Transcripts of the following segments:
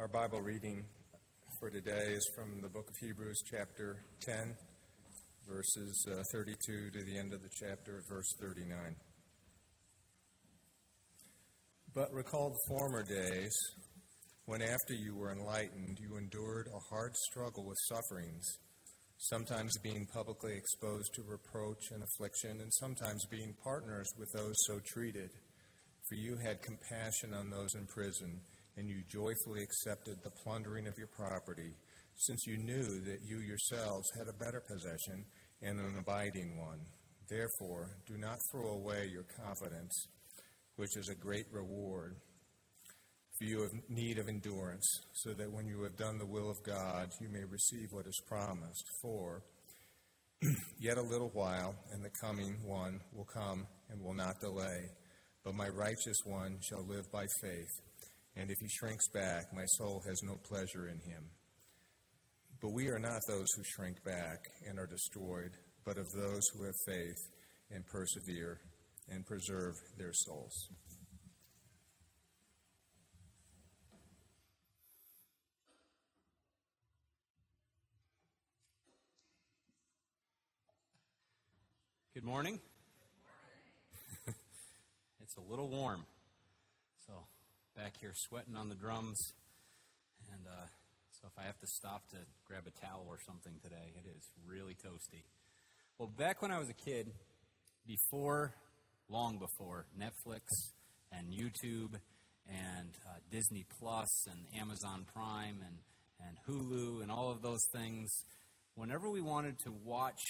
Our Bible reading for today is from the book of Hebrews, chapter 10, verses uh, 32 to the end of the chapter, verse 39. But recall the former days when, after you were enlightened, you endured a hard struggle with sufferings, sometimes being publicly exposed to reproach and affliction, and sometimes being partners with those so treated. For you had compassion on those in prison and you joyfully accepted the plundering of your property, since you knew that you yourselves had a better possession and an abiding one. Therefore, do not throw away your confidence, which is a great reward. For you have need of endurance, so that when you have done the will of God, you may receive what is promised. For yet a little while, and the coming one will come and will not delay. But my righteous one shall live by faith and if he shrinks back, my soul has no pleasure in him. But we are not those who shrink back and are destroyed, but of those who have faith and persevere and preserve their souls. Good morning. it's a little warm back here sweating on the drums. And uh, so if I have to stop to grab a towel or something today, it is really toasty. Well, back when I was a kid, before, long before Netflix and YouTube and uh, Disney Plus and Amazon Prime and, and Hulu and all of those things, whenever we wanted to watch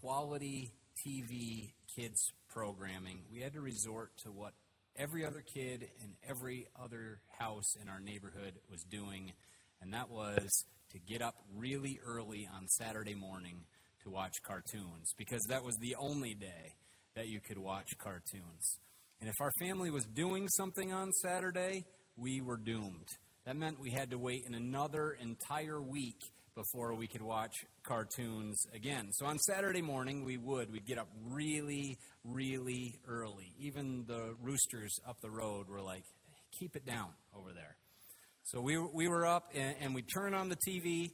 quality TV kids programming, we had to resort to what every other kid in every other house in our neighborhood was doing, and that was to get up really early on Saturday morning to watch cartoons because that was the only day that you could watch cartoons. And if our family was doing something on Saturday, we were doomed. That meant we had to wait in another entire week before we could watch cartoons again. So on Saturday morning, we would. We'd get up really, really early. Even the roosters up the road were like, keep it down over there. So we, we were up and, and we'd turn on the TV.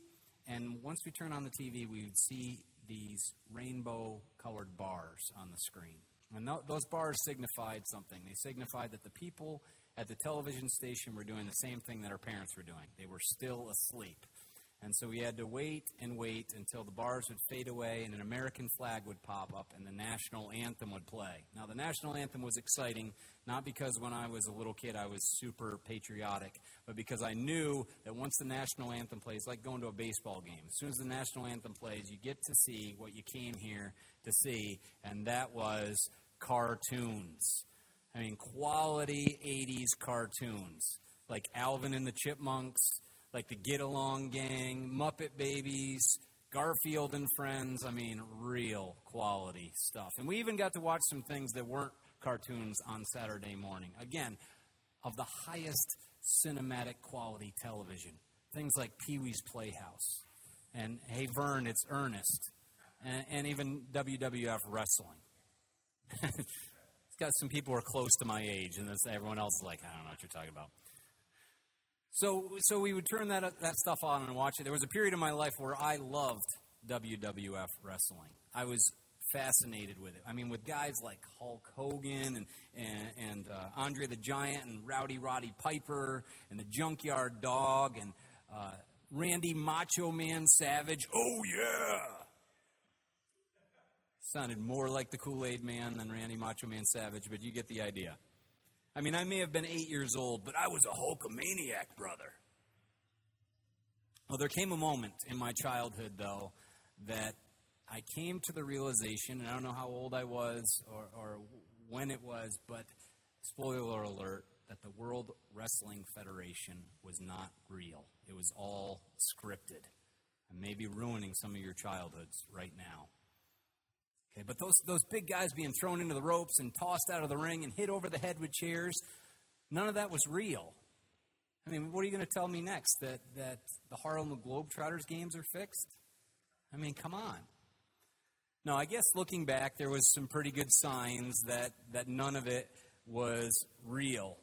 And once we turn on the TV, we would see these rainbow colored bars on the screen. And th- those bars signified something. They signified that the people at the television station were doing the same thing that our parents were doing. They were still asleep. And so we had to wait and wait until the bars would fade away and an American flag would pop up and the national anthem would play. Now, the national anthem was exciting, not because when I was a little kid I was super patriotic, but because I knew that once the national anthem plays, like going to a baseball game, as soon as the national anthem plays, you get to see what you came here to see, and that was cartoons. I mean, quality 80s cartoons, like Alvin and the Chipmunks like the Get Along Gang, Muppet Babies, Garfield and Friends. I mean, real quality stuff. And we even got to watch some things that weren't cartoons on Saturday morning. Again, of the highest cinematic quality television. Things like Pee Wee's Playhouse and Hey Vern, it's Ernest, and, and even WWF Wrestling. it's got some people who are close to my age, and everyone else is like, I don't know what you're talking about. So, so we would turn that, that stuff on and watch it. There was a period in my life where I loved WWF wrestling. I was fascinated with it. I mean, with guys like Hulk Hogan and, and, and uh, Andre the Giant and Rowdy Roddy Piper and the Junkyard Dog and uh, Randy Macho Man Savage. Oh, yeah! Sounded more like the Kool Aid Man than Randy Macho Man Savage, but you get the idea. I mean, I may have been eight years old, but I was a Hulkamaniac, brother. Well, there came a moment in my childhood, though, that I came to the realization, and I don't know how old I was or, or when it was, but spoiler alert, that the World Wrestling Federation was not real. It was all scripted. I may be ruining some of your childhoods right now. Okay, but those, those big guys being thrown into the ropes and tossed out of the ring and hit over the head with chairs, none of that was real. I mean, what are you going to tell me next? That, that the Harlem Globetrotters games are fixed? I mean, come on. No, I guess looking back, there was some pretty good signs that, that none of it was real.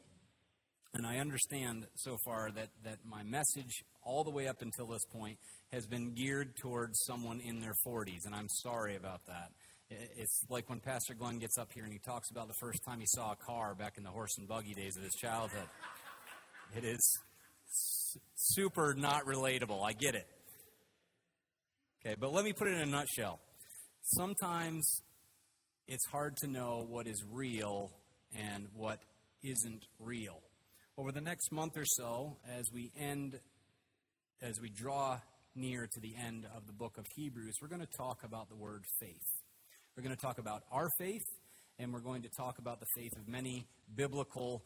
And I understand so far that, that my message, all the way up until this point, has been geared towards someone in their 40s, and I'm sorry about that. It's like when Pastor Glenn gets up here and he talks about the first time he saw a car back in the horse and buggy days of his childhood. It is super not relatable. I get it. Okay, but let me put it in a nutshell. Sometimes it's hard to know what is real and what isn't real. Over the next month or so, as we end, as we draw near to the end of the book of Hebrews, we're going to talk about the word faith. We're going to talk about our faith, and we're going to talk about the faith of many biblical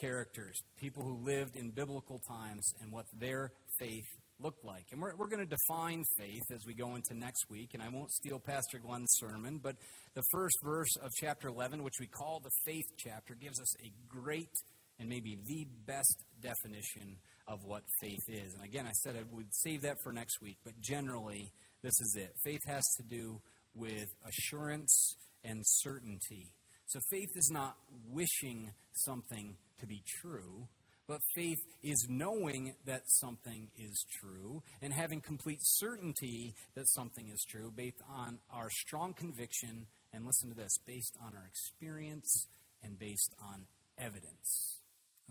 characters, people who lived in biblical times and what their faith looked like. And we're, we're going to define faith as we go into next week, and I won't steal Pastor Glenn's sermon, but the first verse of chapter 11, which we call the faith chapter, gives us a great and maybe the best definition of what faith is. And again, I said I would save that for next week, but generally, this is it. Faith has to do with assurance and certainty. So faith is not wishing something to be true, but faith is knowing that something is true and having complete certainty that something is true based on our strong conviction, and listen to this, based on our experience and based on evidence.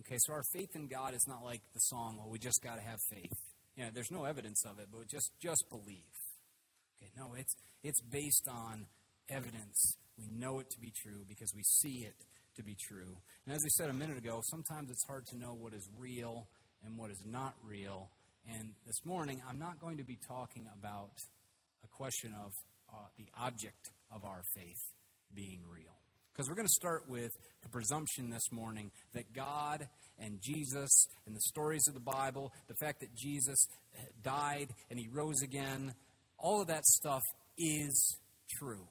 Okay, so our faith in God is not like the song, well, we just got to have faith. Yeah, there's no evidence of it, but just, just believe. No, it's, it's based on evidence. We know it to be true because we see it to be true. And as we said a minute ago, sometimes it's hard to know what is real and what is not real. And this morning, I'm not going to be talking about a question of uh, the object of our faith being real. Because we're going to start with the presumption this morning that God and Jesus and the stories of the Bible, the fact that Jesus died and he rose again, all of that stuff is true.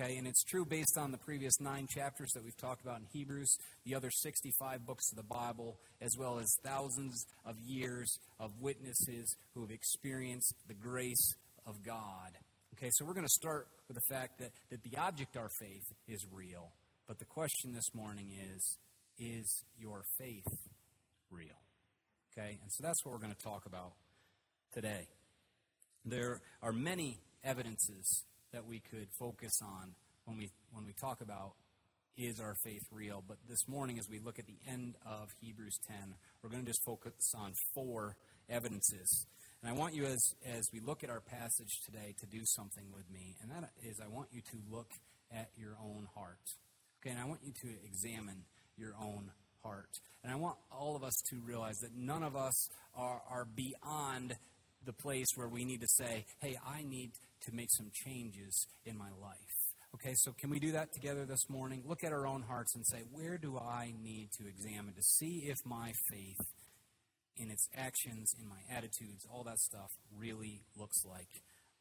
Okay, and it's true based on the previous nine chapters that we've talked about in Hebrews, the other 65 books of the Bible, as well as thousands of years of witnesses who have experienced the grace of God. Okay, so we're going to start with the fact that, that the object our faith is real. But the question this morning is is your faith real? Okay, and so that's what we're going to talk about today. There are many evidences that we could focus on when we when we talk about is our faith real. But this morning, as we look at the end of Hebrews 10, we're going to just focus on four evidences. And I want you, as, as we look at our passage today, to do something with me. And that is, I want you to look at your own heart. Okay, and I want you to examine your own heart. And I want all of us to realize that none of us are, are beyond the place where we need to say, hey, I need to make some changes in my life. Okay, so can we do that together this morning? Look at our own hearts and say, where do I need to examine to see if my faith in its actions, in my attitudes, all that stuff really looks like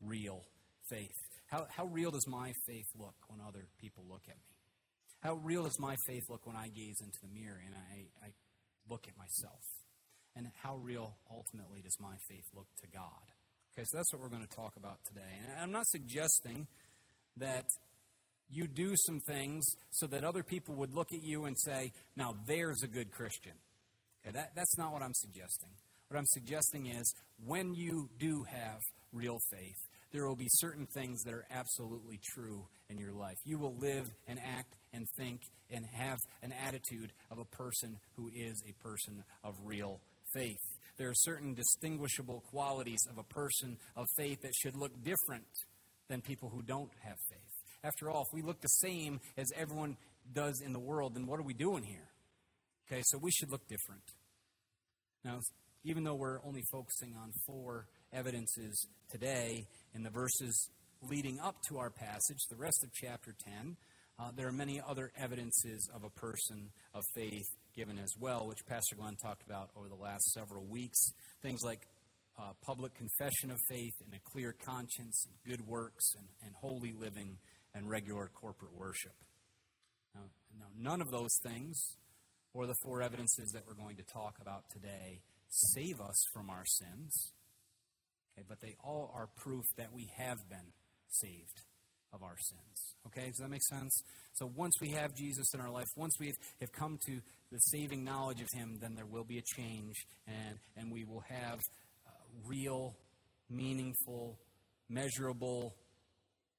real faith? How, how real does my faith look when other people look at me? How real does my faith look when I gaze into the mirror and I, I look at myself? And how real ultimately does my faith look to God? Okay, so that's what we're going to talk about today. And I'm not suggesting that you do some things so that other people would look at you and say, now there's a good Christian. Okay, that, that's not what I'm suggesting. What I'm suggesting is when you do have real faith, there will be certain things that are absolutely true in your life. You will live and act and think and have an attitude of a person who is a person of real faith there are certain distinguishable qualities of a person of faith that should look different than people who don't have faith. After all, if we look the same as everyone does in the world, then what are we doing here? Okay, so we should look different. Now, even though we're only focusing on four evidences today in the verses leading up to our passage, the rest of chapter 10, uh, there are many other evidences of a person of faith given as well, which Pastor Glenn talked about over the last several weeks. Things like uh, public confession of faith and a clear conscience, and good works, and, and holy living, and regular corporate worship. Now, now, none of those things, or the four evidences that we're going to talk about today, save us from our sins. Okay, but they all are proof that we have been saved of our sins. Okay, does that make sense? So once we have Jesus in our life, once we have come to the saving knowledge of Him, then there will be a change, and, and we will have uh, real, meaningful, measurable,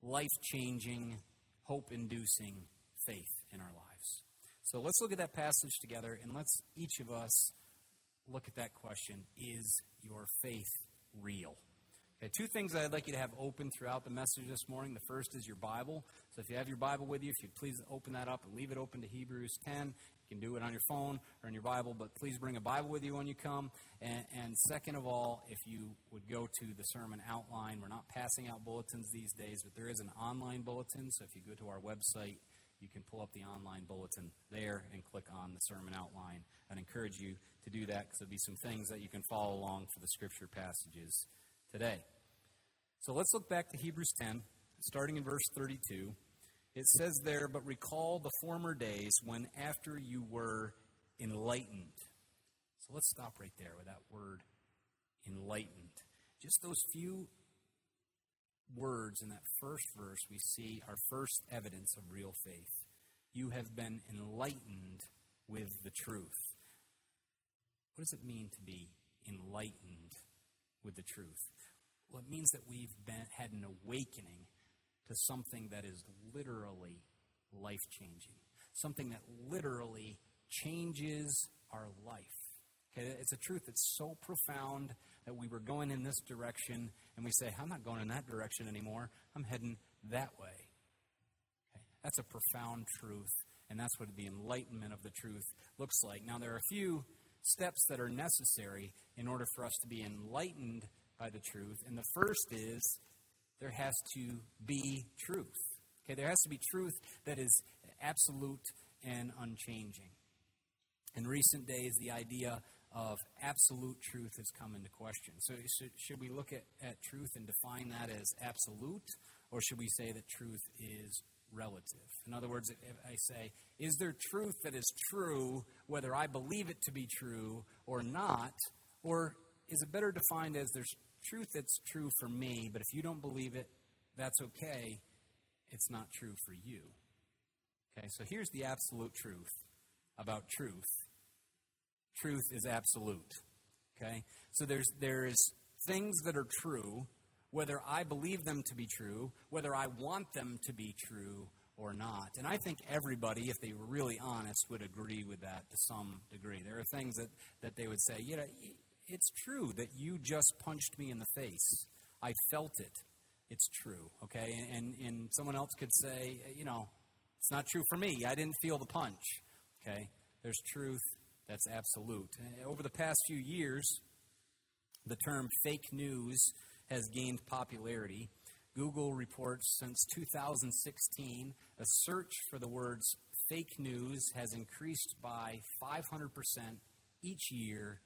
life changing, hope inducing faith in our lives. So let's look at that passage together, and let's each of us look at that question Is your faith real? Okay, two things that I'd like you to have open throughout the message this morning. The first is your Bible. So if you have your Bible with you, if you'd please open that up and leave it open to Hebrews 10. You can do it on your phone or in your Bible, but please bring a Bible with you when you come. And, and second of all, if you would go to the sermon outline, we're not passing out bulletins these days, but there is an online bulletin. So if you go to our website, you can pull up the online bulletin there and click on the sermon outline. I'd encourage you to do that because there'll be some things that you can follow along for the scripture passages today. So let's look back to Hebrews 10, starting in verse 32. It says there, But recall the former days when after you were enlightened. So let's stop right there with that word enlightened. Just those few words in that first verse, we see our first evidence of real faith. You have been enlightened with the truth. What does it mean to be enlightened with the truth? Well, it means that we've been, had an awakening to something that is literally life changing, something that literally changes our life. Okay, it's a truth that's so profound that we were going in this direction, and we say, I'm not going in that direction anymore. I'm heading that way. Okay, that's a profound truth, and that's what the enlightenment of the truth looks like. Now, there are a few steps that are necessary in order for us to be enlightened by the truth. And the first is there has to be truth. Okay, there has to be truth that is absolute and unchanging. In recent days, the idea of absolute truth has come into question. So, should we look at, at truth and define that as absolute, or should we say that truth is relative? In other words, if I say, is there truth that is true whether I believe it to be true or not, or is it better defined as there's truth that's true for me, but if you don't believe it, that's okay. It's not true for you. Okay, so here's the absolute truth about truth truth is absolute. Okay? So there's, there's things that are true, whether I believe them to be true, whether I want them to be true or not. And I think everybody, if they were really honest, would agree with that to some degree. There are things that, that they would say, you know, it's true that you just punched me in the face. I felt it. It's true, okay? And, and someone else could say, you know, it's not true for me. I didn't feel the punch, okay? There's truth that's absolute. Eh, over the past few years, the term fake news has gained popularity. Google reports since 2016, a search for the words fake news has increased by 500% each year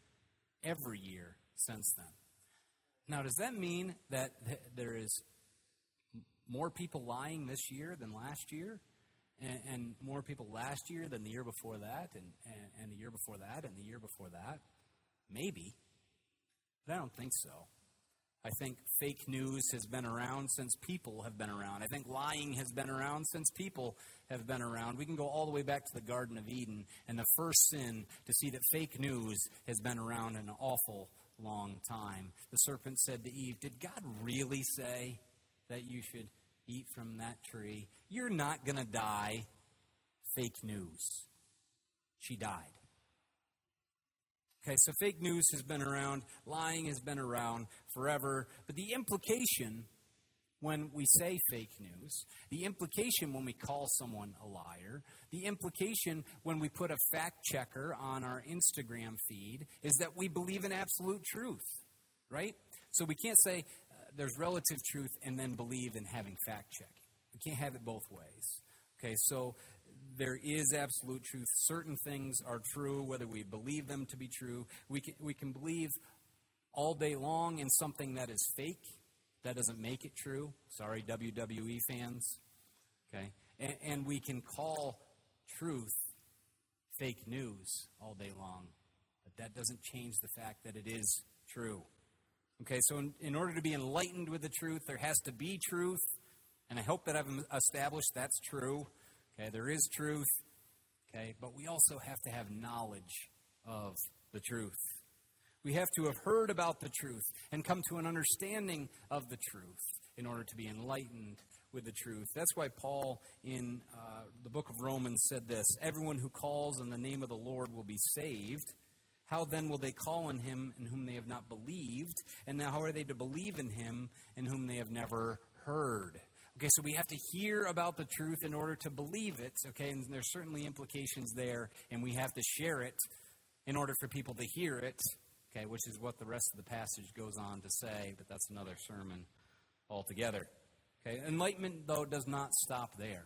every year since then. Now, does that mean that th- there is more people lying this year than last year? And, and, more people last year than the year before that, and, and, and the year before that, and the year before that? Maybe. But I don't think so. I think fake news has been around since people have been around. I think lying has been around since people have been around. We can go all the way back to the Garden of Eden and the first sin to see that fake news has been around an awful long time. The serpent said to Eve, Did God really say that you should eat from that tree? You're not going to die. Fake news. She died. Okay, so fake news has been around, lying has been around forever, but the implication when we say fake news, the implication when we call someone a liar, the implication when we put a fact checker on our Instagram feed is that we believe in absolute truth, right? So we can't say uh, there's relative truth and then believe in having fact checking. We can't have it both ways. Okay, so there is absolute truth. Certain things are true, whether we believe them to be true. We can, we can believe all day long in something that is fake. That doesn't make it true. Sorry, WWE fans. Okay? And, and we can call truth fake news all day long. But that doesn't change the fact that it is true. Okay, so in, in order to be enlightened with the truth, there has to be truth And I hope that I've established that's true. Okay, there is truth. Okay, but we also have to have knowledge of the truth. We have to have heard about the truth and come to an understanding of the truth in order to be enlightened with the truth. That's why Paul in uh, the book of Romans said this Everyone who calls on the name of the Lord will be saved. How then will they call on him in whom they have not believed? And now how are they to believe in him in whom they have never heard? Okay, so we have to hear about the truth in order to believe it, okay, and there's certainly implications there, and we have to share it in order for people to hear it, okay, which is what the rest of the passage goes on to say, but that's another sermon altogether. Okay, enlightenment, though, does not stop there.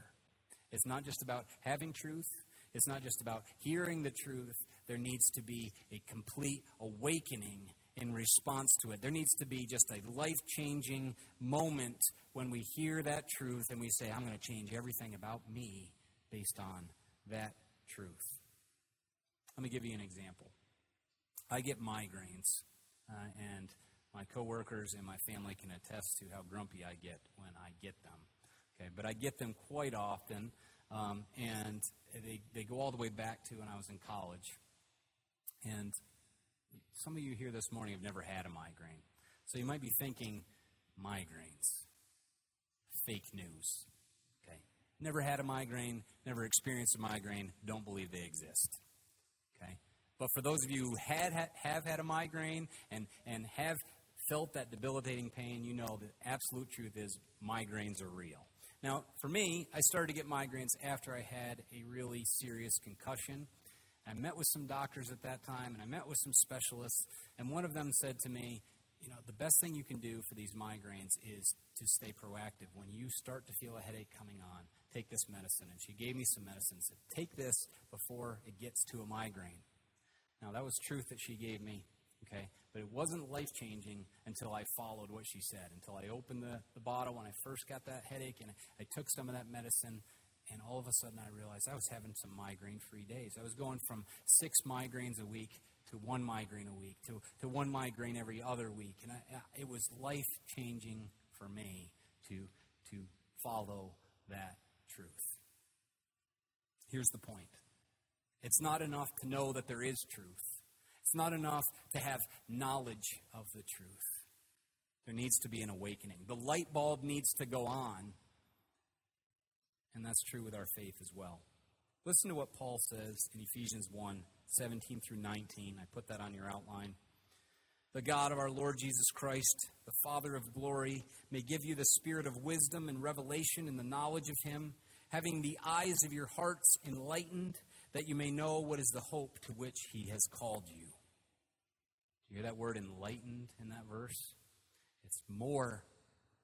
It's not just about having truth, it's not just about hearing the truth. There needs to be a complete awakening in response to it. There needs to be just a life changing moment when we hear that truth and we say, I'm going to change everything about me based on that truth. Let me give you an example. I get migraines, uh, and my coworkers and my family can attest to how grumpy I get when I get them. Okay, but I get them quite often, um, and they, they go all the way back to when I was in college. And some of you here this morning have never had a migraine. So you might be thinking, migraines. Fake news. Okay. Never had a migraine, never experienced a migraine, don't believe they exist. Okay. But for those of you who had, have had a migraine and, and have felt that debilitating pain, you know the absolute truth is migraines are real. Now, for me, I started to get migraines after I had a really serious concussion. I met with some doctors at that time, and I met with some specialists, and one of them said to me, you know, the best thing you can do for these migraines is to stay proactive. When you start to feel a headache coming on, take this medicine. And she gave me some medicine. Said, take this before it gets to a migraine. Now, that was truth that she gave me, okay? But it wasn't life changing until I followed what she said, until I opened the, the bottle when I first got that headache and I, I took some of that medicine. And all of a sudden, I realized I was having some migraine free days. I was going from six migraines a week to one migraine a week to, to one migraine every other week. And I, it was life changing for me to, to follow that truth. Here's the point it's not enough to know that there is truth. It's not enough to have knowledge of the truth. There needs to be an awakening. The light bulb needs to go on. And that's true with our faith as well. Listen to what Paul says in Ephesians 1 17 through 19. I put that on your outline. The God of our Lord Jesus Christ, the Father of glory, may give you the spirit of wisdom and revelation in the knowledge of Him, having the eyes of your hearts enlightened, that you may know what is the hope to which He has called you do you hear that word enlightened in that verse? It's more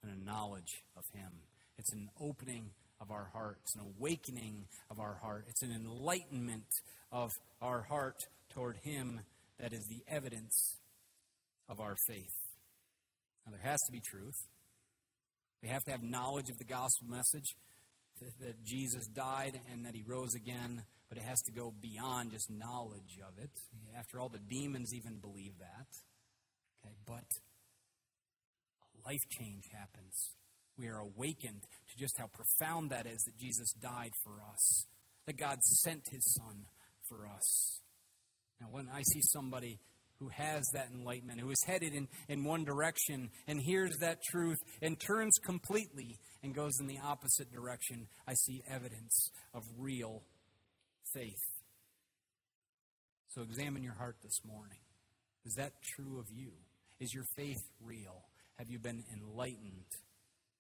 than a knowledge of Him, it's an opening of our heart, it's an awakening of our heart, it's an enlightenment of our heart toward Him that is the evidence of our faith. Now, there has to be truth. We have to have knowledge of the gospel message that Jesus died and that he rose again, but it has to go beyond just knowledge of it. After all, the demons even believe that. Okay, but a life change happens. We are awakened to just how profound that is that Jesus died for us, that God sent his son for us. Now, when I see somebody who has that enlightenment, who is headed in, in one direction and hears that truth and turns completely and goes in the opposite direction, I see evidence of real faith. So examine your heart this morning. Is that true of you? Is your faith real? Have you been enlightened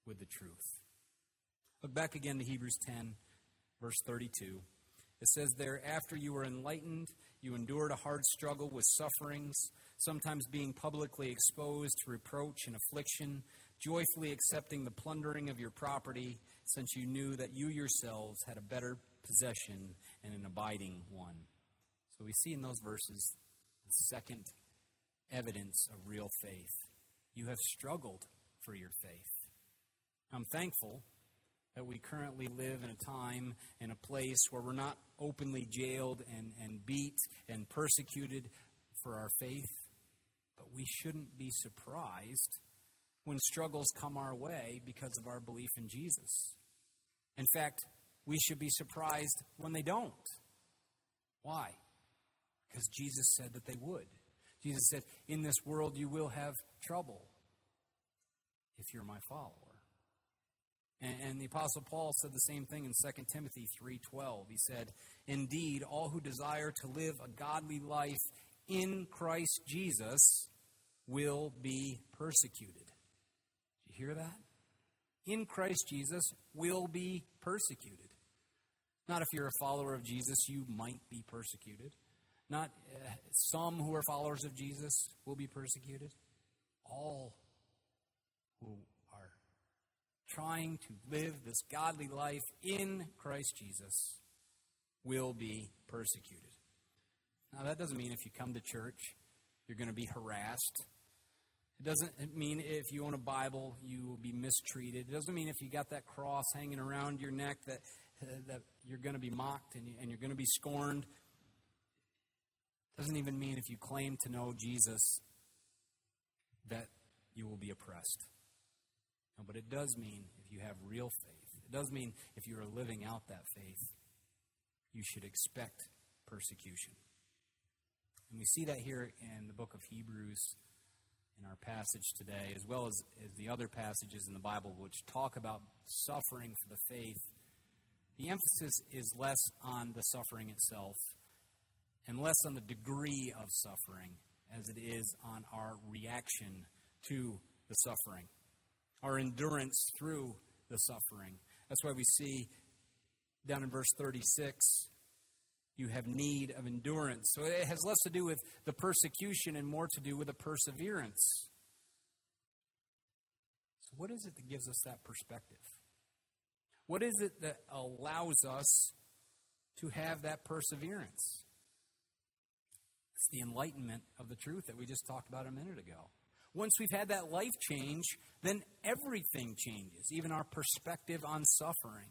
with the truth? Look back again to Hebrews 10, verse 32. It says there, after you were enlightened, you endured a hard struggle with sufferings, sometimes being publicly exposed to reproach and affliction, joyfully accepting the plundering of your property, since you knew that you yourselves had a better possession and an abiding one. So we see in those verses the second evidence of real faith. You have struggled for your faith. I'm thankful that we currently live in a time and a place where we're not openly jailed and, and beat and persecuted for our faith, but we shouldn't be surprised when struggles come our way because of our belief in Jesus. In fact, we should be surprised when they don't. Why? Because Jesus said that they would. Jesus said, In this world you will have trouble if you're my follower. And, and the Apostle Paul said the same thing in 2 Timothy 3.12. He said, Indeed, all who desire to live a godly life in Christ Jesus will be persecuted. Did you hear that? In Christ Jesus will be persecuted. Not if you're a follower of Jesus, you might be persecuted. Not uh, some who are followers of Jesus will be persecuted. All who trying to live this godly life in Christ Jesus will be persecuted. Now, that doesn't mean if you come to church, you're going to be harassed. It doesn't mean if you own a Bible, you will be mistreated. It doesn't mean if you got that cross hanging around your neck that, that you're going to be mocked and, and you're going to be scorned. It doesn't even mean if you claim to know Jesus that you will be oppressed. No, but it does mean if you have real faith. It does mean if you are living out that faith, you should expect persecution. And we see that here in the book of Hebrews in our passage today, as well as, as the other passages in the Bible which talk about suffering for the faith. The emphasis is less on the suffering itself and less on the degree of suffering as it is on our reaction to the suffering, our endurance through the suffering. That's why we see down in verse 36 you have need of endurance. So it has less to do with the persecution and more to do with the perseverance. So, what is it that gives us that perspective? What is it that allows us to have that perseverance? It's the enlightenment of the truth that we just talked about a minute ago. Once we've had that life change, then everything changes, even our perspective on suffering.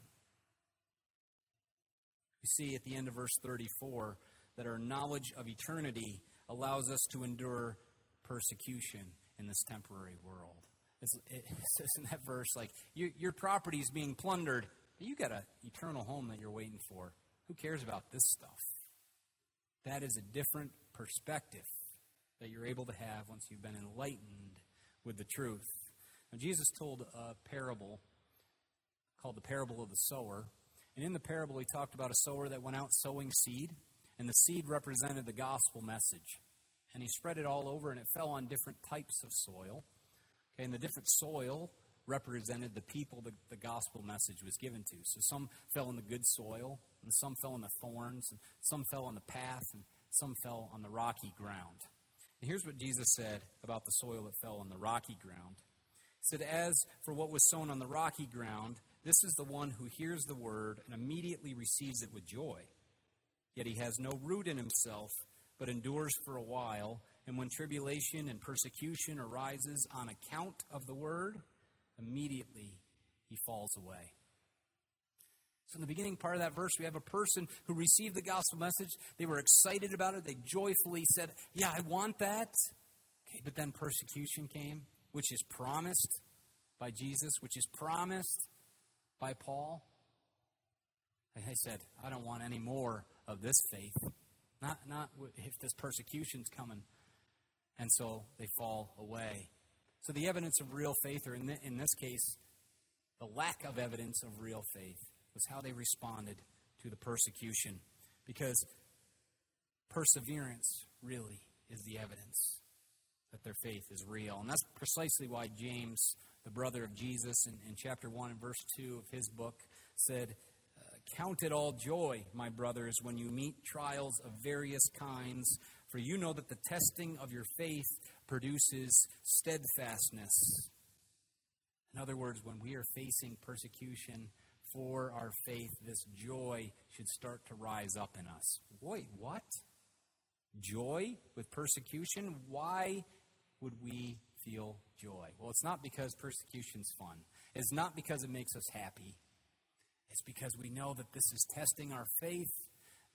You see at the end of verse 34 that our knowledge of eternity allows us to endure persecution in this temporary world. It's, it says in that verse, like, your, your property is being plundered, you got an eternal home that you're waiting for. Who cares about this stuff? That is a different perspective that you're able to have once you've been enlightened with the truth. Now, Jesus told a parable called the parable of the sower. And in the parable, he talked about a sower that went out sowing seed, and the seed represented the gospel message. And he spread it all over, and it fell on different types of soil. Okay, and the different soil represented the people that the gospel message was given to. So some fell in the good soil, and some fell in the thorns, and some fell on the path, and some fell on the rocky ground. And here's what Jesus said about the soil that fell on the rocky ground. He said, As for what was sown on the rocky ground, this is the one who hears the word and immediately receives it with joy. Yet he has no root in himself, but endures for a while. And when tribulation and persecution arises on account of the word, immediately he falls away. In the beginning part of that verse, we have a person who received the gospel message. They were excited about it. They joyfully said, Yeah, I want that. Okay, but then persecution came, which is promised by Jesus, which is promised by Paul? And he said, I don't want any more of this faith. Not, not if this persecution's coming. And so they fall away. So the evidence of real faith, or in, the, in this case, the lack of evidence of real faith, was how they responded to the persecution. Because perseverance really is the evidence that their faith is real. And that's precisely why James the brother of Jesus, in, in chapter 1 and verse 2 of his book, said, uh, Count it all joy, my brothers, when you meet trials of various kinds, for you know that the testing of your faith produces steadfastness. In other words, when we are facing persecution for our faith, this joy should start to rise up in us. Wait, what? Joy with persecution? Why would we feel joy? Well, it's not because persecution's fun. It's not because it makes us happy. It's because we know that this is testing our faith.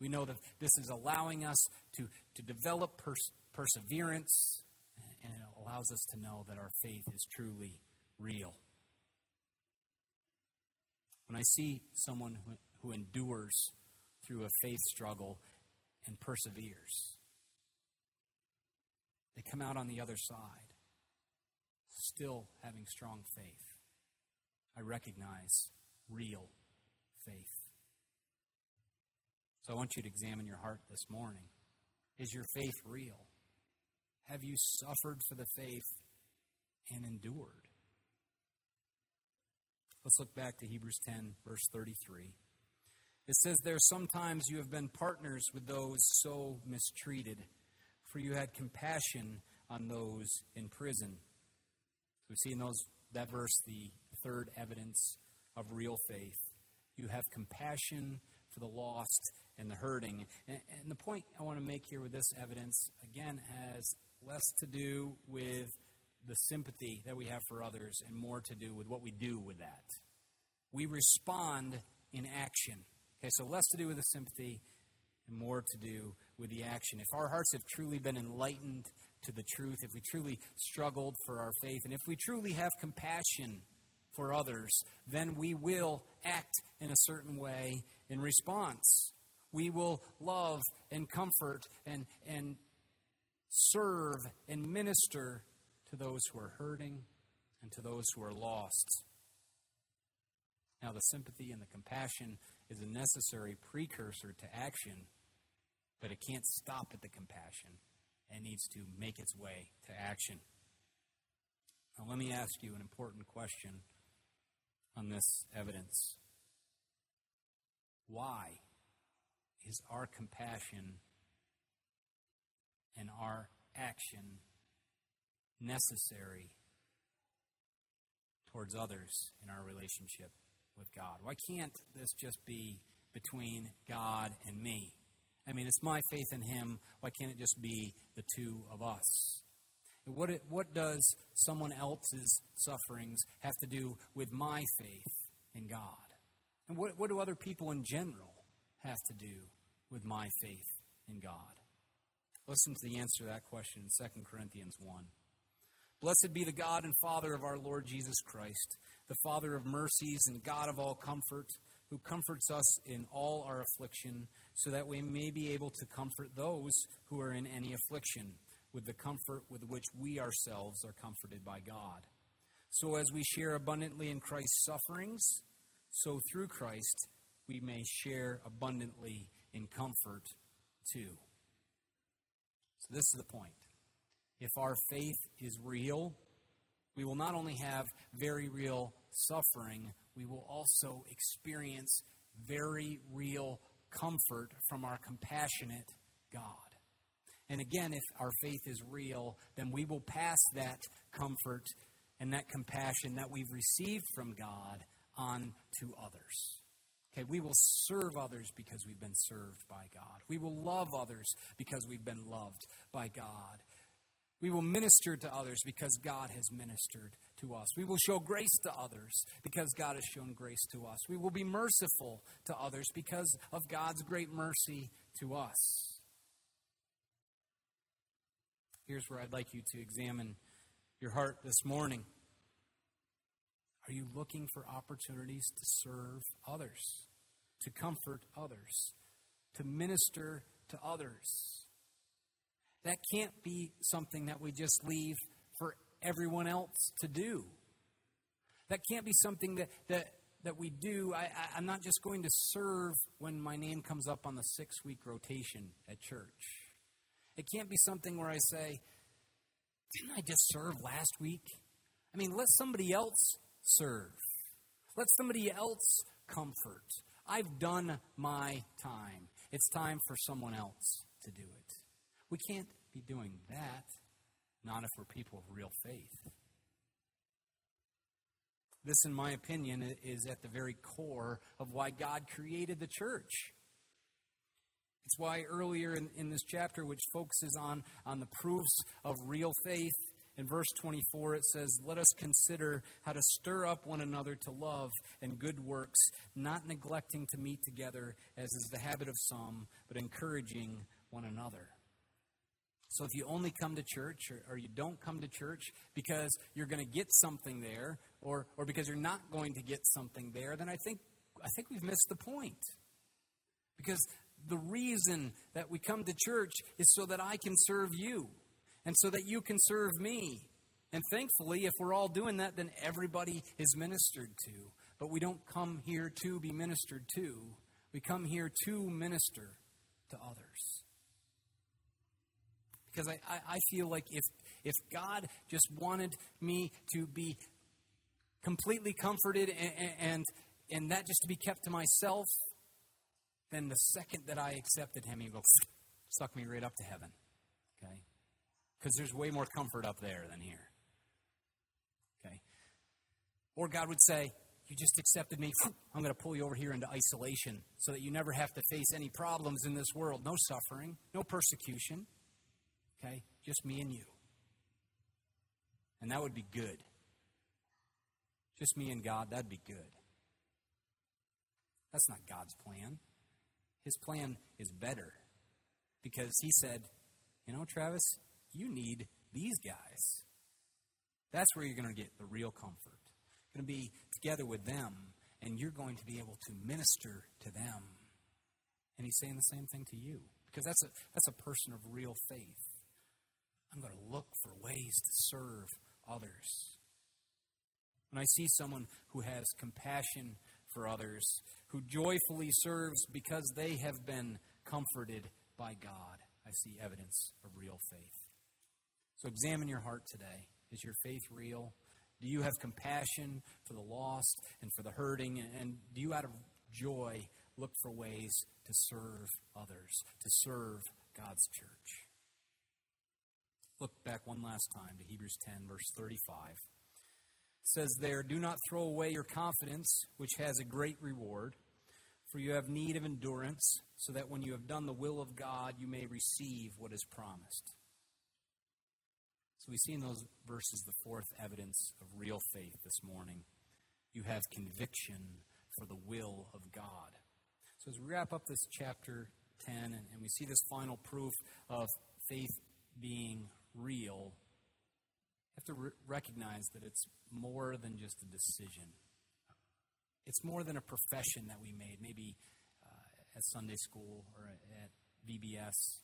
We know that this is allowing us to, to develop pers- perseverance, and it allows us to know that our faith is truly real. When I see someone who, who endures through a faith struggle and perseveres, they come out on the other side still having strong faith. I recognize real faith. So I want you to examine your heart this morning. Is your faith real? Have you suffered for the faith and endured? Let's look back to Hebrews 10, verse 33. It says there, Sometimes you have been partners with those so mistreated, for you had compassion on those in prison. We see in those, that verse the third evidence of real faith. You have compassion for the lost and the hurting. And, and the point I want to make here with this evidence, again, has less to do with the sympathy that we have for others and more to do with what we do with that. We respond in action. Okay, so less to do with the sympathy and more to do with the action. If our hearts have truly been enlightened to the truth, if we truly struggled for our faith, and if we truly have compassion for others, then we will act in a certain way in response. We will love and comfort and, and serve and minister to those who are hurting and to those who are lost. Now, the sympathy and the compassion is a necessary precursor to action, but it can't stop at the compassion and needs to make its way to action. Now, let me ask you an important question on this evidence. Why is our compassion and our action necessary towards others in our relationship with God? Why can't this just be between God and me? I mean, it's my faith in Him. Why can't it just be the two of us? What, it, what does someone else's sufferings have to do with my faith in God? And what, what do other people in general have to do with my faith in God? Listen to the answer to that question in 2 Corinthians 1. Blessed be the God and Father of our Lord Jesus Christ, the Father of mercies and God of all comfort, who comforts us in all our affliction, so that we may be able to comfort those who are in any affliction with the comfort with which we ourselves are comforted by God. So as we share abundantly in Christ's sufferings, so through Christ we may share abundantly in comfort too. So this is the point. If our faith is real, we will not only have very real suffering, we will also experience very real comfort from our compassionate God. And again, if our faith is real, then we will pass that comfort and that compassion that we've received from God on to others. Okay, we will serve others because we've been served by God. We will love others because we've been loved by God. We will minister to others because God has ministered to us. We will show grace to others because God has shown grace to us. We will be merciful to others because of God's great mercy to us. Here's where I'd like you to examine your heart this morning. Are you looking for opportunities to serve others, to comfort others, to minister to others? That can't be something that we just leave for everyone else to do. That can't be something that, that, that we do. I, I, I'm not just going to serve when my name comes up on the six week rotation at church. It can't be something where I say, didn't I just serve last week? I mean, let somebody else serve. Let somebody else comfort. I've done my time. It's time for someone else to do it. We can't be doing that, not if we're people of real faith. This, in my opinion, is at the very core of why God created the church. It's why earlier in, in this chapter, which focuses on, on the proofs of real faith, in verse 24 it says, Let us consider how to stir up one another to love and good works, not neglecting to meet together, as is the habit of some, but encouraging one another. So if you only come to church or, or you don't come to church because you're going to get something there or, or because you're not going to get something there, then I think, I think we've missed the point. Because the reason that we come to church is so that I can serve you and so that you can serve me. And thankfully, if we're all doing that, then everybody is ministered to. But we don't come here to be ministered to, we come here to minister to others. Because I, I, I feel like if, if God just wanted me to be completely comforted and, and, and that just to be kept to myself, then the second that I accepted Him, He will suck me right up to heaven. Okay? Because there's way more comfort up there than here. Okay? Or God would say, You just accepted me. I'm going to pull you over here into isolation so that you never have to face any problems in this world. No suffering, no persecution. Okay? Just me and you. And that would be good. Just me and God, that'd be good. That's not God's plan. His plan is better because He said, you know, Travis, you need these guys. That's where you're going to get the real comfort. You're going to be together with them, and you're going to be able to minister to them. And He's saying the same thing to you because that's a, that's a person of real faith. I'm going to look for ways to serve others. When I see someone who has compassion for others, who joyfully serves because they have been comforted by God, I see evidence of real faith. So examine your heart today. Is your faith real? Do you have compassion for the lost and for the hurting? And do you, out of joy, look for ways to serve others, to serve God's church? Look back one last time to Hebrews 10, verse 35. It says there, Do not throw away your confidence, which has a great reward, for you have need of endurance, so that when you have done the will of God, you may receive what is promised. So we see in those verses the fourth evidence of real faith this morning. You have conviction for the will of God. So as we wrap up this chapter 10 and, we see this final proof of faith being real, have to re- recognize that it's more than just a decision. It's more than a profession that we made, maybe uh, at Sunday school or at VBS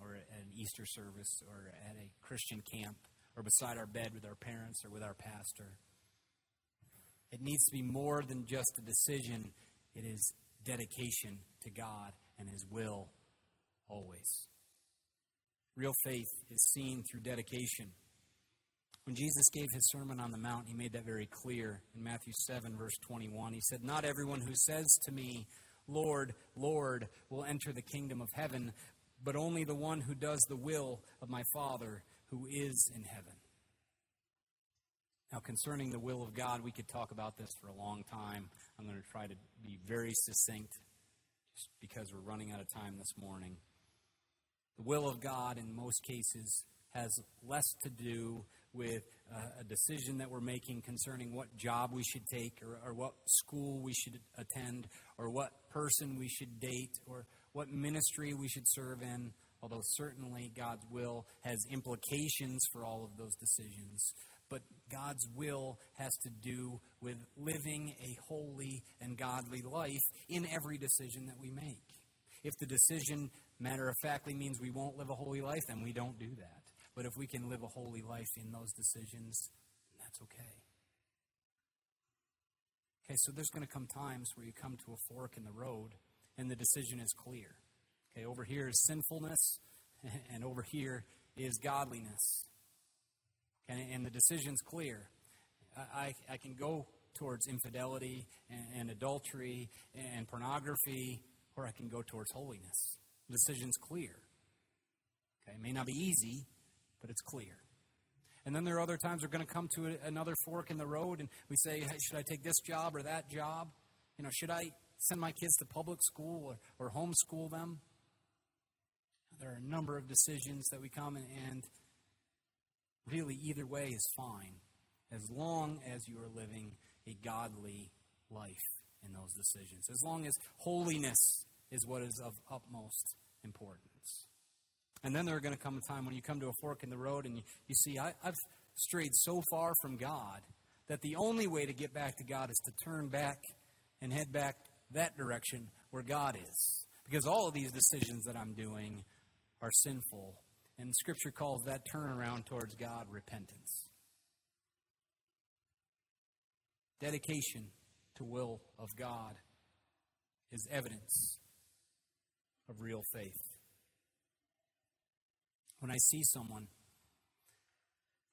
or at an Easter service or at a Christian camp or beside our bed with our parents or with our pastor. It needs to be more than just a decision, it is dedication to God and His will always. Real faith is seen through dedication. When Jesus gave his Sermon on the Mount, he made that very clear in Matthew 7, verse 21. He said, Not everyone who says to me, Lord, Lord, will enter the kingdom of heaven, but only the one who does the will of my Father who is in heaven. Now, concerning the will of God, we could talk about this for a long time. I'm going to try to be very succinct just because we're running out of time this morning. The will of God, in most cases, has less to do with uh, a decision that we're making concerning what job we should take, or, or what school we should attend, or what person we should date, or what ministry we should serve in. Although certainly God's will has implications for all of those decisions. But God's will has to do with living a holy and godly life in every decision that we make. If the decision matter of factly means we won't live a holy life, then we don't do that. But if we can live a holy life in those decisions, that's okay. Okay, so there's going to come times where you come to a fork in the road and the decision is clear. Okay, over here is sinfulness, and over here is godliness. Okay, and the decision's clear. I, I can go towards infidelity and, and adultery and pornography, or I can go towards holiness. Decision's clear. Okay, it may not be easy, but it's clear. And then there are other times we're going to come to another fork in the road and we say, hey, should I take this job or that job? You know, should I send my kids to public school or, or homeschool them? There are a number of decisions that we come and really either way is fine as long as you are living a godly life in those decisions. As long as holiness is what is of utmost importance. And then there are going to come a time when you come to a fork in the road and you, you see, I, I've strayed so far from God that the only way to get back to God is to turn back and head back that direction where God is. Because all of these decisions that I'm doing are sinful. And Scripture calls that turnaround towards God repentance. Dedication to will of God is evidence of real faith. When I see someone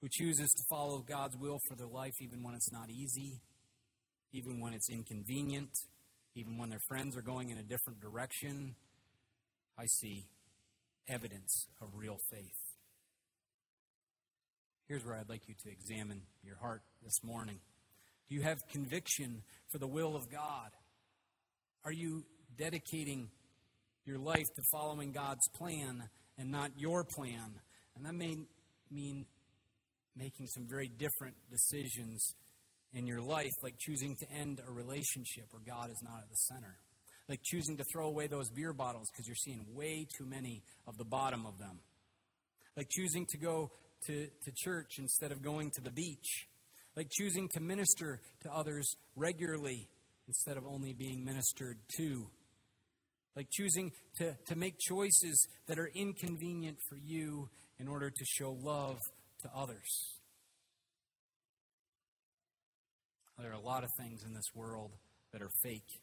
who chooses to follow God's will for their life, even when it's not easy, even when it's inconvenient, even when their friends are going in a different direction, I see evidence of real faith. Here's where I'd like you to examine your heart this morning. Do you have conviction for the will of God? Are you dedicating your life to following God's plan and not your plan? And that may mean making some very different decisions in your life, like choosing to end a relationship where God is not at the center, like choosing to throw away those beer bottles because you're seeing way too many of the bottom of them, like choosing to go to, to church instead of going to the beach, like choosing to minister to others regularly instead of only being ministered to, like choosing to, to make choices that are inconvenient for you in order to show love to others. There are a lot of things in this world that are fake.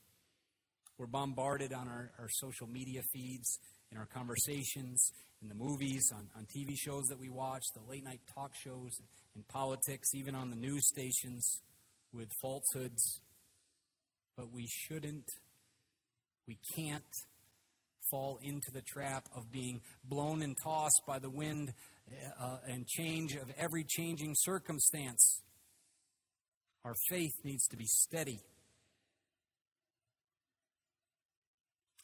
We're bombarded on our, our social media feeds, in our conversations, in the movies, on, on TV shows that we watch, the late night talk shows, in politics, even on the news stations with falsehoods. But we shouldn't, we can't fall into the trap of being blown and tossed by the wind uh, and change of every changing circumstance. Our faith needs to be steady.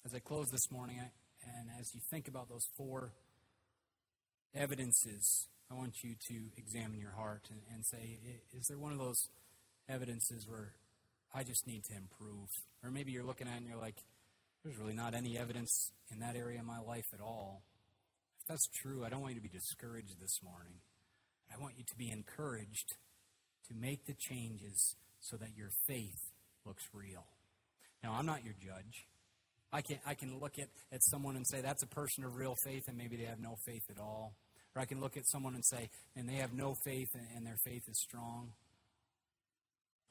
As I close this morning, I, and as you think about those four evidences, I want you to examine your heart and, and say, is there one of those evidences where I just need to improve? Or maybe you're looking at it and you're like, there's really not any evidence in that area of my life at all. If that's true, I don't want you to be discouraged this morning. I want you to be encouraged to make the changes so that your faith looks real. Now, I'm not your judge. I can, I can look at, at someone and say, that's a person of real faith, and maybe they have no faith at all. Or I can look at someone and say, and they have no faith, and, and their faith is strong.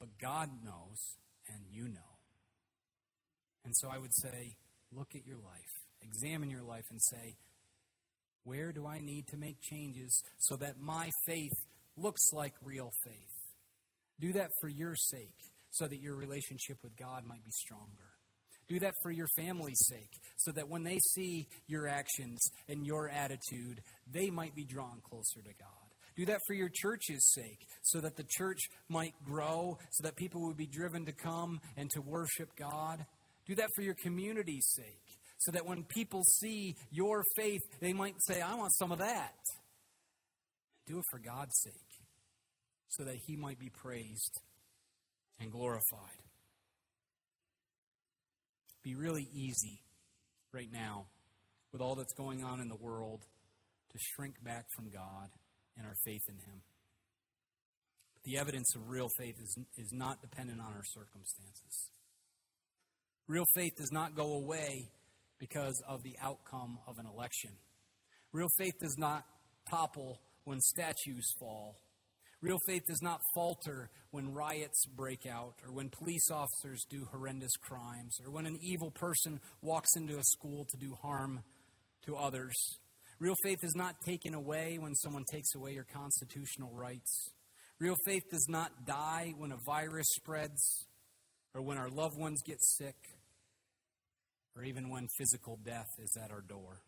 But God knows, and you know. And so I would say, look at your life, examine your life, and say, where do I need to make changes so that my faith looks like real faith? Do that for your sake so that your relationship with God might be stronger. Do that for your family's sake so that when they see your actions and your attitude, they might be drawn closer to God. Do that for your church's sake so that the church might grow, so that people would be driven to come and to worship God. Do that for your community's sake so that when people see your faith, they might say, I want some of that. Do it for God's sake so that he might be praised and glorified. Be really easy right now with all that's going on in the world to shrink back from God and our faith in him. But the evidence of real faith is, is not dependent on our circumstances. Real faith does not go away because of the outcome of an election. Real faith does not topple when statues fall Real faith does not falter when riots break out, or when police officers do horrendous crimes, or when an evil person walks into a school to do harm to others. Real faith is not taken away when someone takes away your constitutional rights. Real faith does not die when a virus spreads, or when our loved ones get sick, or even when physical death is at our door.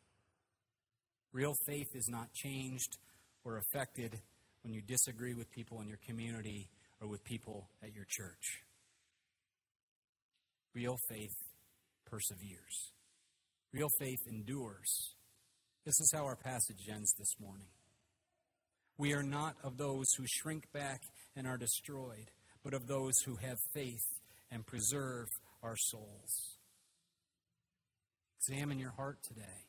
Real faith is not changed or affected when you disagree with people in your community or with people at your church. Real faith perseveres, real faith endures. This is how our passage ends this morning. We are not of those who shrink back and are destroyed, but of those who have faith and preserve our souls. Examine your heart today.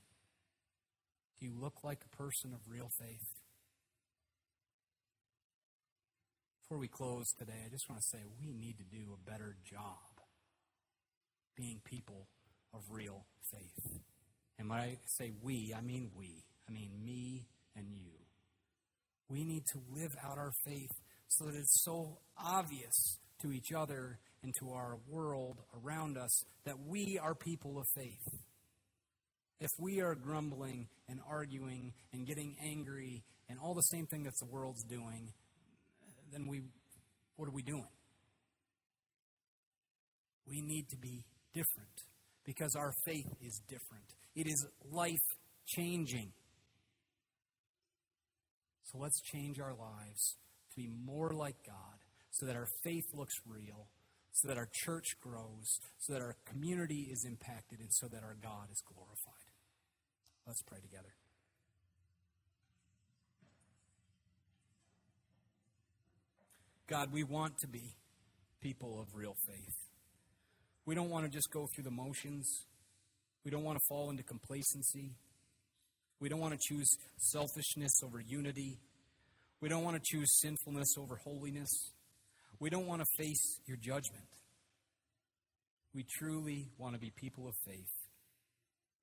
Do you look like a person of real faith? Before we close today, I just want to say we need to do a better job being people of real faith. And when I say we, I mean we. I mean me and you. We need to live out our faith so that it's so obvious to each other and to our world around us that we are people of faith. If we are grumbling and arguing and getting angry and all the same thing that the world's doing, then we what are we doing? We need to be different because our faith is different. It is life changing. So let's change our lives to be more like God so that our faith looks real, so that our church grows, so that our community is impacted, and so that our God is glorified. Let's pray together. God, we want to be people of real faith. We don't want to just go through the motions. We don't want to fall into complacency. We don't want to choose selfishness over unity. We don't want to choose sinfulness over holiness. We don't want to face your judgment. We truly want to be people of faith,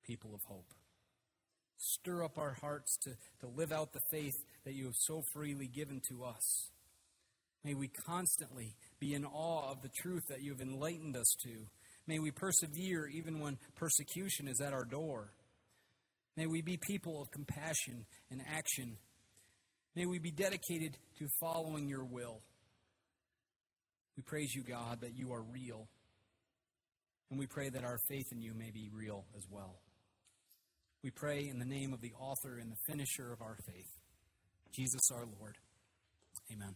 people of hope. Stir up our hearts to, to live out the faith that you have so freely given to us. May we constantly be in awe of the truth that you have enlightened us to. May we persevere even when persecution is at our door. May we be people of compassion and action. May we be dedicated to following your will. We praise you, God, that you are real. And we pray that our faith in you may be real as well. We pray in the name of the author and the finisher of our faith, Jesus our Lord. Amen.